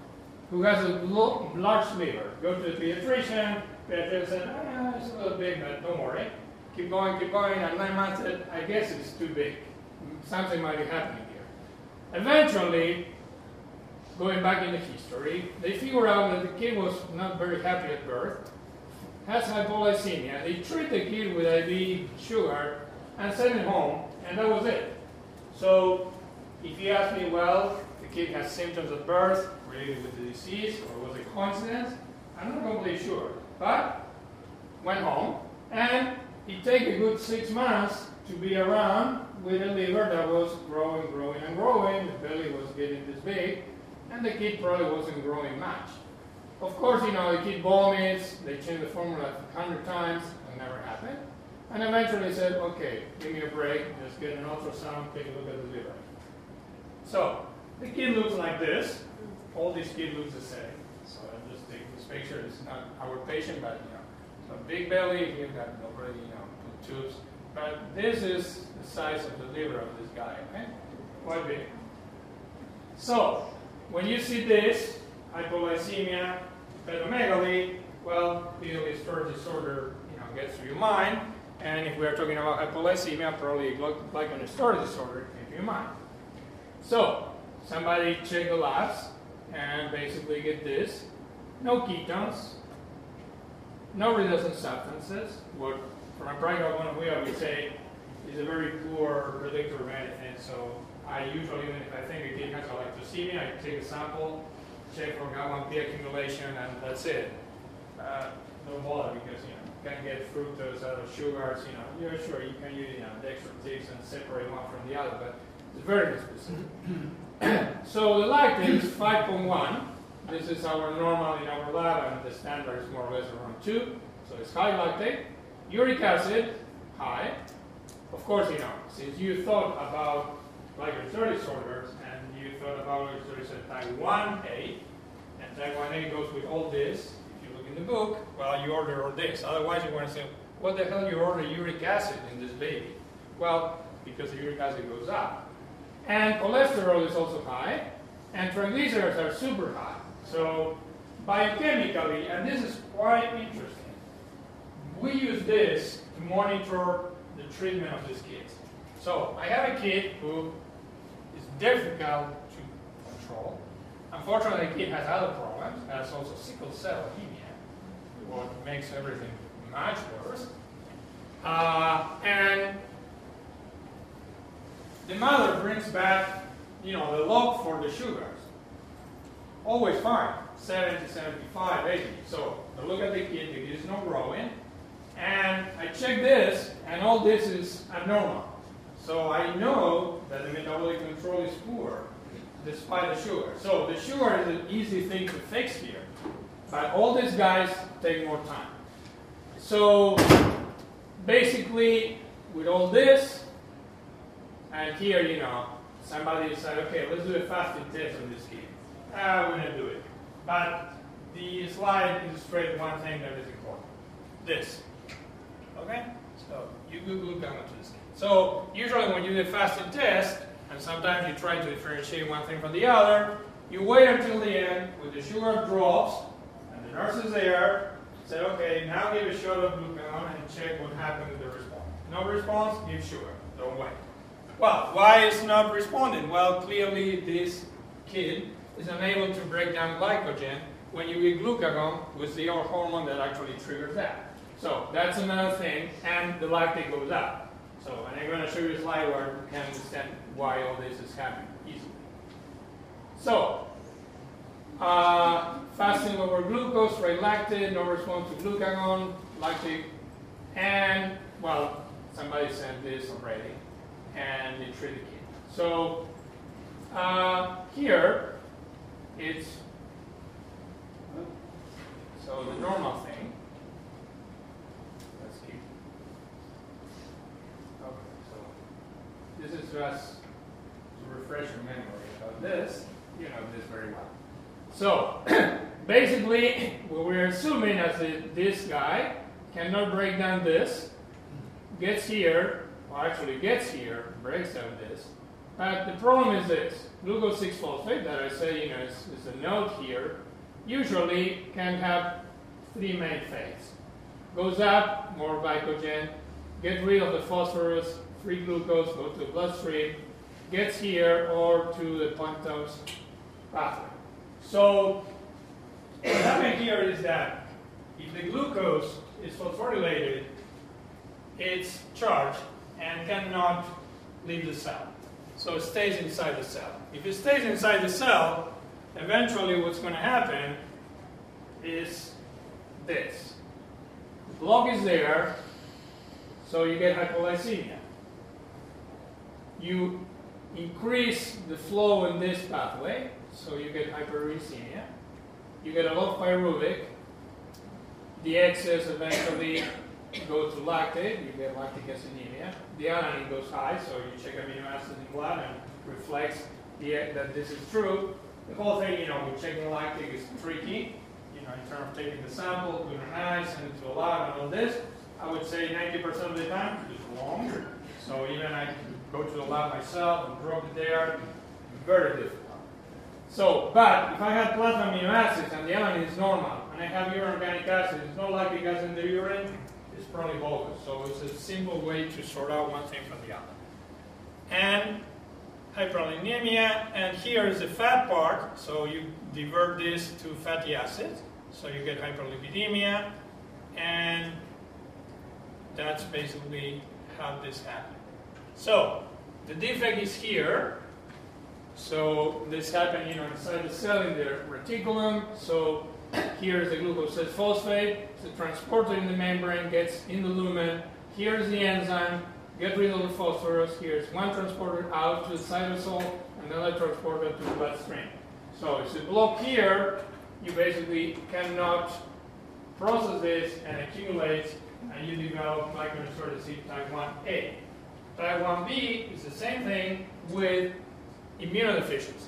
who has a large liver. Go to the pediatrician, pediatrician said, ah, it's a little big, but don't worry. Keep going, keep going. At nine months, I guess it's too big. Something might be happening here. Eventually, going back in the history, they figure out that the kid was not very happy at birth, has hypoglycemia. They treat the kid with IV sugar and send him home and that was it. So if you ask me, well, the kid has symptoms at birth related with the disease, or was it coincidence? I'm not completely sure. But went home, and it took a good six months to be around with a liver that was growing, growing, and growing. The belly was getting this big, and the kid probably wasn't growing much. Of course, you know, the kid vomits, they changed the formula a hundred times, and never happened. And eventually said, okay, give me a break, just get an ultrasound, take a look at the liver. So, the kid looks like this. All these kids look the same. So I'm just taking this picture. It's not our patient, but you know, so big belly, he's got already, tubes. But this is the size of the liver of this guy, okay? Quite big. So, when you see this, hypoglycemia, hepatomegaly, well, clearly storage disorder, you know, gets to your mind. And if we are talking about hypoglycemia, probably glycogen storage disorder to your mind. So, somebody check the labs and basically get this. No ketones, no reducing substances, what from a practical point of view I would say is a very poor predictor of anything. So I usually, even if I think a kid has galactosemia, I take a sample, check for Gal-1-P accumulation, and that's it. Uh, no bother because you know you can get fructose out of sugars. You know, yeah, sure you can use you know dextrose and separate one from the other, but it's very specific. *clears throat* so the lactate is 5.1. This is our normal in our lab, and the standard is more or less around 2. So it's high lactate. Uric acid, high. Of course, you know, since you thought about glycogen disorders and you thought about glycogen type 1A, and type 1A goes with all this, if you look in the book, well, you order all this. Otherwise, you want to say, what the hell you order uric acid in this baby? Well, because the uric acid goes up. And cholesterol is also high, and triglycerides are super high. So biochemically, and this is quite interesting, we use this to monitor the treatment of these kids. So I have a kid who is difficult to control. Unfortunately, the kid has other problems, has also sickle cell anemia, what makes everything much worse. Uh, and the mother brings back, you know, the log for the sugars. Always fine, 70, 75, 80. So I look at the kid, the kid is not growing, and I check this, and all this is abnormal. So I know that the metabolic control is poor, despite the sugar. So the sugar is an easy thing to fix here, but all these guys take more time. So basically, with all this, and here, you know, somebody said, okay, let's do a fasting test on this kid. I'm going to do it. But the slide illustrates one thing that is important. This. Okay? So you Google kid. So usually when you do a fasting test, and sometimes you try to differentiate one thing from the other, you wait until the end with the sugar drops, and the nurse is there, say, okay, now give a shot of glucagon and check what happened with the response. No response, give sugar. Don't wait. Well, why is not responding? Well, clearly this kid is unable to break down glycogen when you give glucagon, with the hormone that actually triggers that. So that's another thing, and the lactate goes up. So, and I'm going to show you a slide where you can understand why all this is happening easily. So, uh, fasting over glucose, right lactate, no response to glucagon, lactate, and, well, somebody sent this already, and the. So, uh, here, it's, so the normal thing, this is just to refresh your memory about this. You know this very well. So, *clears throat* basically, what we're assuming is that this guy cannot break down this, gets here, or actually gets here, breaks down this. But the problem is this glucose 6 phosphate that I say you know is, is a note here, usually can have three main phases. Goes up, more glycogen, get rid of the phosphorus, free glucose go to the bloodstream, gets here or to the pentose pathway. So what happened here is that if the glucose is phosphorylated, it's charged and cannot leave the cell. So it stays inside the cell. If it stays inside the cell, eventually what's going to happen is this. The is there, so you get hypoglycemia. You increase the flow in this pathway, so you get hyperuricemia. You get a lot of pyruvic. The excess eventually go to lactate, you get lactic acidemia. The alanine goes high, so you check amino acids in blood and reflects the, that this is true. The whole thing, you know, with checking lactic is tricky, you know, in terms of taking the sample, putting an eye, send it to a lab, and all this. I would say 90% of the time it's wrong. So even I go to the lab myself and drop it there, very difficult. So, but if I have plasma amino acids and the alanine is normal, and I have urine organic acid, it's not lactic acid in the urine, it's probably bogus. So it's a simple way to sort out one thing from the other. And hyperalaninemia, and here is the fat part, so you divert this to fatty acids, so you get hyperlipidemia, and that's basically how this happens. So, the defect is here, so this happened, you know, inside the cell in the reticulum, so here is the glucose 6 phosphate, it's transported in the membrane, gets in the lumen, here's the enzyme, get rid of the phosphorus. Here's one transporter out to the cytosol, and another transporter to the bloodstream. So if you block here, you basically cannot process this and accumulate, and you develop microinserted type 1A. Type 1B is the same thing with immunodeficiency.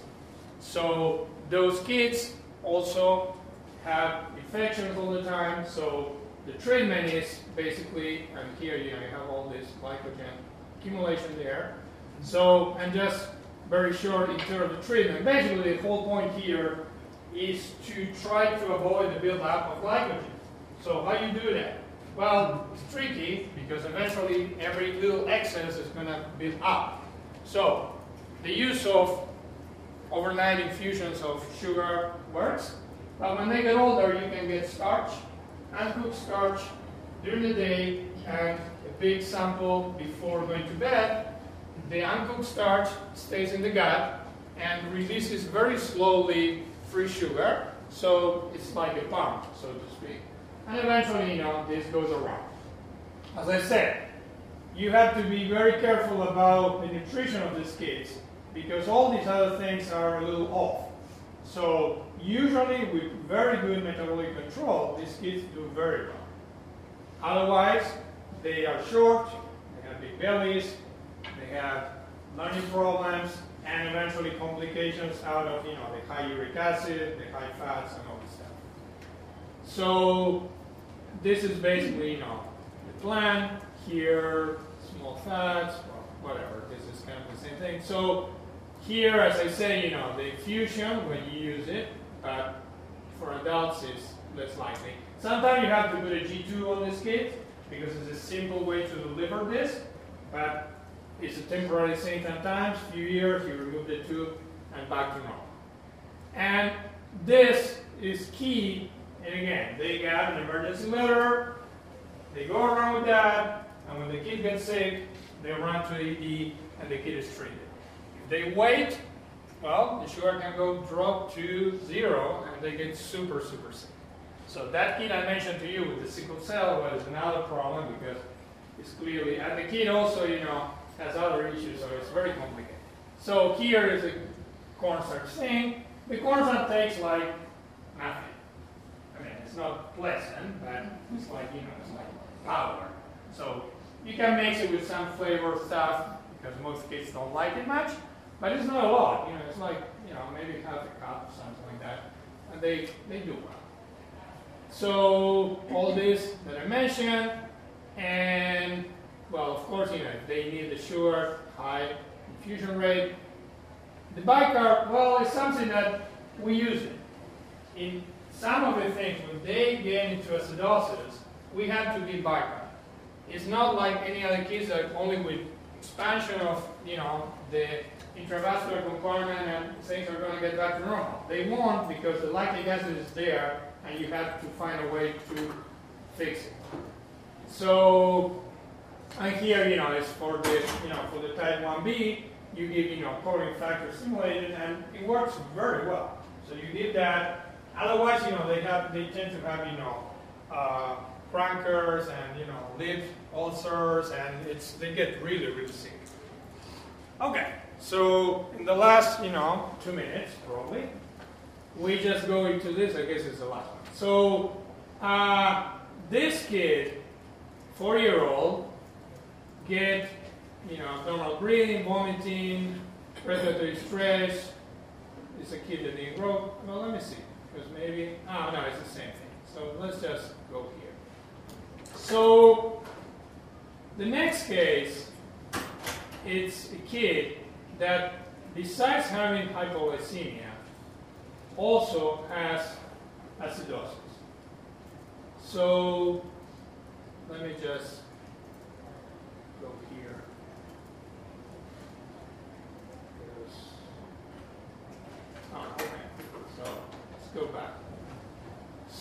So those kids also have infections all the time, so the treatment is basically, and here you, have all this glycogen accumulation there. So, and just very short in terms of treatment, basically the whole point here is to try to avoid the buildup of glycogen. So how you do that? Well, it's tricky because eventually every little excess is going to build up. So the use of overnight infusions of sugar works, but when they get older, you can get starch uncooked starch during the day and a big sample before going to bed, the uncooked starch stays in the gut and releases very slowly free sugar. So it's like a pump, so to speak. And eventually, you know, this goes around. As I said, you have to be very careful about the nutrition of these kids because all these other things are a little off. So usually with very good metabolic control, these kids do very well. Otherwise, they are short, they have big bellies, they have learning problems, and eventually complications out of you know the high uric acid, the high fats, and all this stuff. So this is basically you know the plan here, small fats, well, whatever. This is kind of the same thing. So here, as I say, you know the infusion when you use it but for adults it's less likely. Sometimes you have to put a G-tube on this kit because it's a simple way to deliver this, but it's a temporary thing sometimes, few years, you remove the tube and back to normal. And this is key, and again, they get an emergency letter, they go around with that, and when the kid gets sick, they run to ED and the kid is treated. If they wait, well, the sugar can go drop to zero and they get super, super sick. So that kid I mentioned to you with the sickle cell was another problem because it's clearly, and the kid also, you know, has other issues, so it's very complicated. So here is a cornstarch thing. The cornstarch takes like it's not pleasant, but it's like, you know, it's like powder. So you can mix it with some flavor stuff because most kids don't like it much. But it's not a lot, you know, it's like, you know, maybe half a cup or something like that. And they, they do well. So all this that I mentioned, and well, of course, you know, they need the sugar, high infusion rate. The bicarb, well, it's something that we use it. In some of the things, when they get into acidosis, we have to give bicarb. It's not like any other kids that only with expansion of, you know, the intravascular compartment and things are going to get back to normal. They won't because the lactic acid is there and you have to find a way to fix it. So And here, you know, it's for the, you know, for the type 1B, you give, you know, coding factor simulated, and it works very well. So you give that. Otherwise, you know, they have, they tend to have, you know, uh, crankers and, you know, lip ulcers, and it's, they get really, really sick. Okay, so in the last, you know, two minutes, probably, we just go into this. I guess it's the last one. So uh, this kid, four-year-old, get you know abdominal breathing, vomiting, respiratory stress. It's a kid that didn't grow. Well, let me see, because maybe oh no, it's the same thing. So let's just go here. So the next case, it's a kid that besides having hypoglycemia, also has acidosis. So let me just go here. Oh, okay. So let's go back.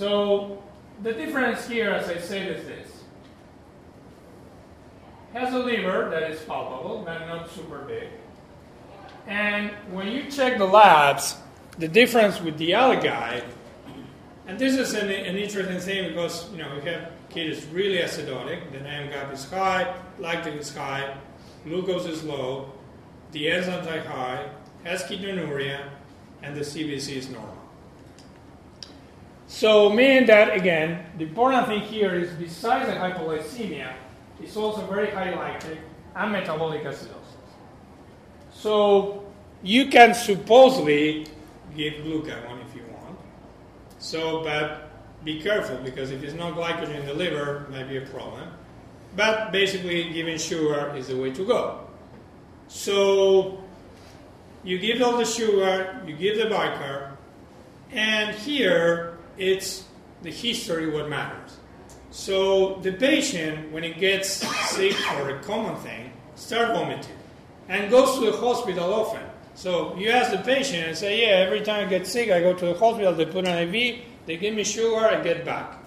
So the difference here, as I said, is this. Has a liver that is palpable, but not super big. And when you check the labs, the difference with the other guy, and this is an, an interesting thing because you know we have kid is really acidotic, the anion gap is high, lactate is high, glucose is low, the enzymes are high, has ketonuria, and the CBC is normal. So meaning that again, the important thing here is besides the hypoglycemia, it's also very high lactate and metabolic acidosis. So you can supposedly give glucagon if you want. So, but be careful because if it's not glycogen in the liver, it might be a problem. But basically, giving sugar is the way to go. So, you give all the sugar, you give the bicarb, and here it's the history what matters. So, the patient, when he gets sick or a common thing, start vomiting and goes to the hospital often. So you ask the patient and say, yeah, every time I get sick, I go to the hospital, they put an IV, they give me sugar, I get back.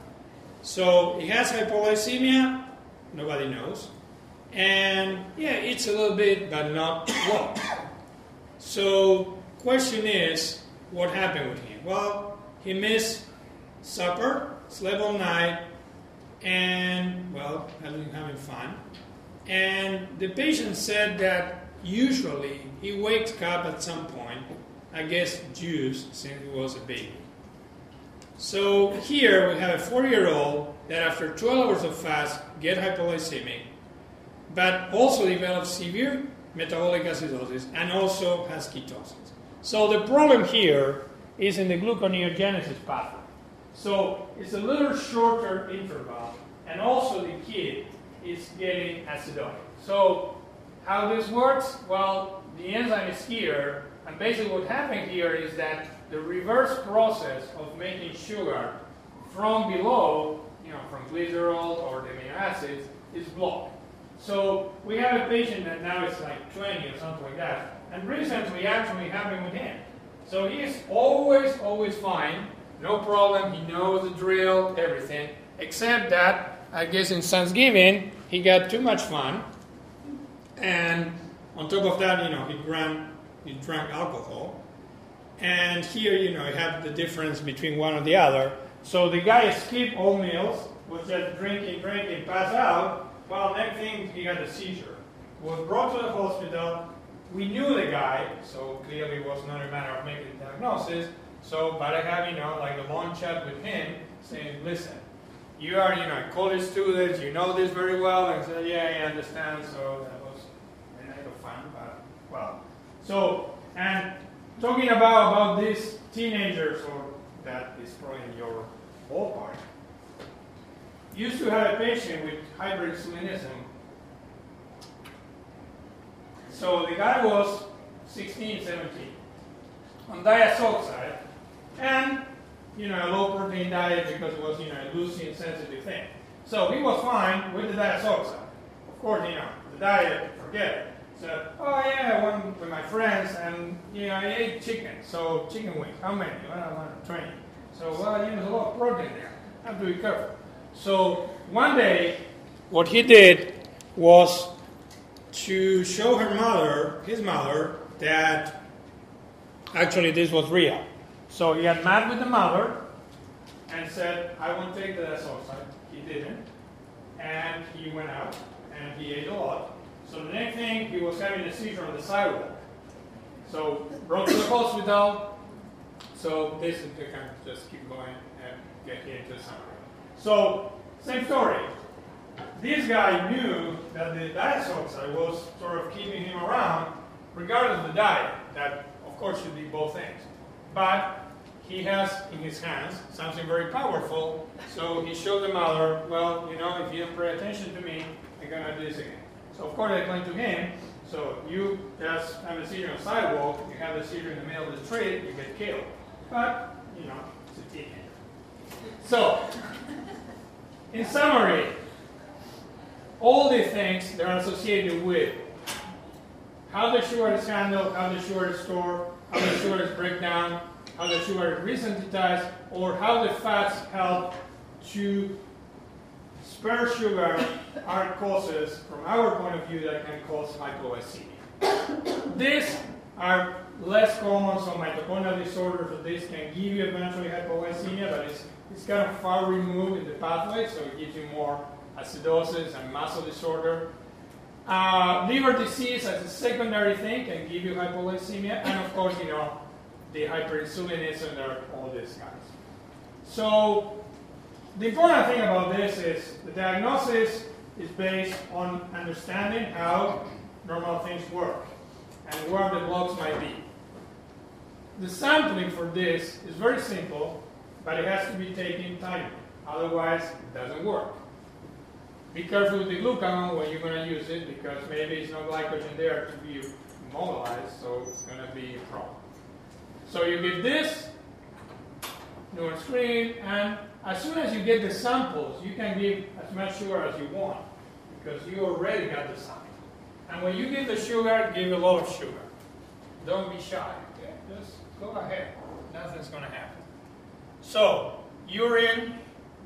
So he has hypoglycemia, nobody knows. And yeah, it's a little bit, but not well. So question is, what happened with him? Well, he missed supper, slept all night, and well, having fun. And the patient said that usually he wakes up at some point, I guess juice since he was a baby. So here we have a four-year-old that after 12 hours of fast get hypoglycemic, but also develops severe metabolic acidosis and also has ketosis. So the problem here is in the gluconeogenesis pathway. So it's a little shorter interval, and also the kid is getting acidotic. So how this works? Well, the enzyme is here, and basically what happened here is that the reverse process of making sugar from below, you know, from glycerol or the amino acids, is blocked. So we have a patient that now is like 20 or something like that, and recently actually happened with him. So he is always, always fine, no problem, he knows the drill, everything, except that, I guess in Thanksgiving, he got too much fun, and on top of that, you know, he drank, he drank alcohol. And here, you know, you have the difference between one and the other. So the guy skipped all meals, was just drinking, drinking, passed out. Well, next thing, he had a seizure. Was brought to the hospital. We knew the guy, so clearly it was not a matter of making a diagnosis. So, but I have, you know, like a long chat with him saying, listen, you are, you know, college students, you know this very well. And said, yeah, I understand. So that was a night of fun, but well. So, and talking about, about these teenagers, or that is probably in your ballpark, used to have a patient with hyperinsulinism. So the guy was 16, 17 on diazoxide, and you know, a low protein diet because it was, you know, a leucine sensitive thing. So he was fine with the diazoxide. Of course, you know, the diet, forget it. So, oh yeah, I went with my friends and, you know, I ate chicken. So, chicken wings. How many? Well, I want 20. So, well, you know, there's a lot of protein there. I have to be careful. So, one day, what he did was to show her mother, his mother, that actually this was real. So he had met with the mother and said, I won't take the diazoxide. He didn't. And he went out and he ate a lot. So the next thing, he was having a seizure on the sidewalk. So brought to the hospital. So this is the kind of just keep going and get into summary. So same story. This guy knew that the diazoxide was sort of keeping him around, regardless of the diet. That of course should be both things. But he has in his hands something very powerful. So he showed the mother, well, you know, if you don't pay attention to me, I'm gonna do this again. So of course I explained to him, so you just have a seizure on the sidewalk, you have a seizure in the middle of the street, you get killed. But, you know, it's a teenager. So, in summary, all these things that are associated with how the sugar is handled, how the sugar is stored, how the sugar is break how the sugar is resynthesized, or how the fats help to spare sugar are causes, from our point of view, that can cause hypoglycemia. These are less common, so mitochondrial disorders of this can give you eventually hypoglycemia, but it's, it's kind of far removed in the pathway, so it gives you more acidosis and muscle disorder. Uh, liver disease as a secondary thing can give you hypoglycemia, and of course, you know, the hyperinsulinism and all these guys. So the important thing about this is the diagnosis is based on understanding how normal things work and where the blocks might be. The sampling for this is very simple, but it has to be taken timely. Otherwise, it doesn't work. Be careful with the glucagon when you're going to use it because maybe it's no glycogen there to be mobilized, so it's going to be a problem. So you give this, on screen, and as soon as you get the samples, you can give as much sugar as you want because you already got the sample. And when you give the sugar, give a lot of sugar. Don't be shy. Okay? Just go ahead. Nothing's to happen. So, urine,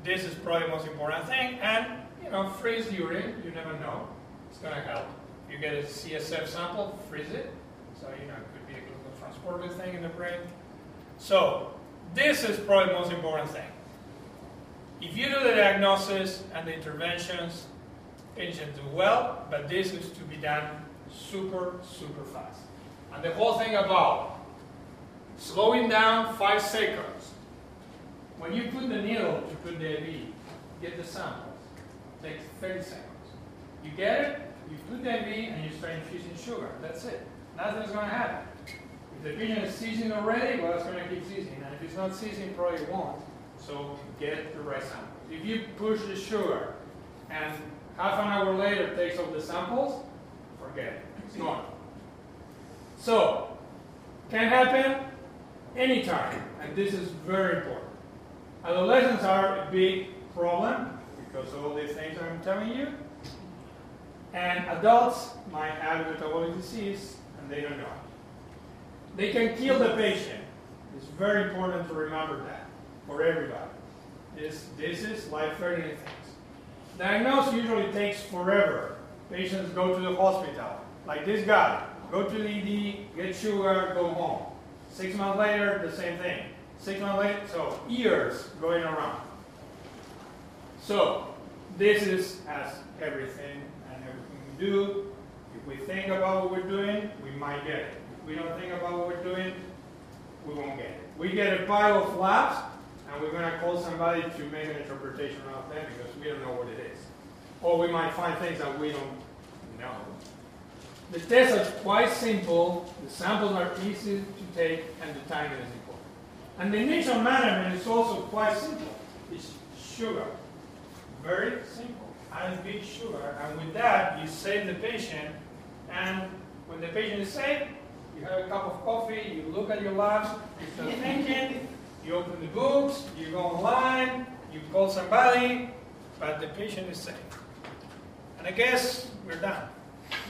this is probably the most important thing. And, you know, freeze urine. You never know. It's to help. You get a CSF sample, freeze it. So, you know, a thing in the brain. So, this is probably the most important thing. If you do the diagnosis and the interventions, patients do well, but this is to be done super, super fast. And the whole thing about slowing down five seconds. When you put the needle to put the IV, get the samples. It takes 30 seconds. You get it, you put the IV, and you start infusing sugar. That's it. Nothing's going to happen. If the patient is seizing already, well, it's going to keep seizing. And if it's not seizing, probably won't. So get the right sample. If you push the sugar and half an hour later takes off the samples, forget it. It's gone. So, can happen anytime, and this is very important. Adolescents are a big problem because all these things I'm telling you. And adults might have metabolic disease and they don't know. They can kill the patient. It's very important to remember that for everybody. This, this is life-threatening things. Diagnosis usually takes forever. Patients go to the hospital, like this guy. Go to the ED, get sugar, go home. Six months later, the same thing. Six months later, so years going around. So this is as everything and everything we do. If we think about what we're doing, we might get it. We don't think about what we're doing, we won't get it. We get a pile of labs, and we're going to call somebody to make an interpretation of them because we don't know what it is. Or we might find things that we don't know. The tests are quite simple, the samples are easy to take, and the timing is important. And the initial management is also quite simple. It's sugar. Very simple. Add big sugar, and with that, you save the patient, and when the patient is safe, you have a cup of coffee, you look at your labs, you start thinking, you open the books, you go online, you call somebody, but the patient is safe. And I guess we're done.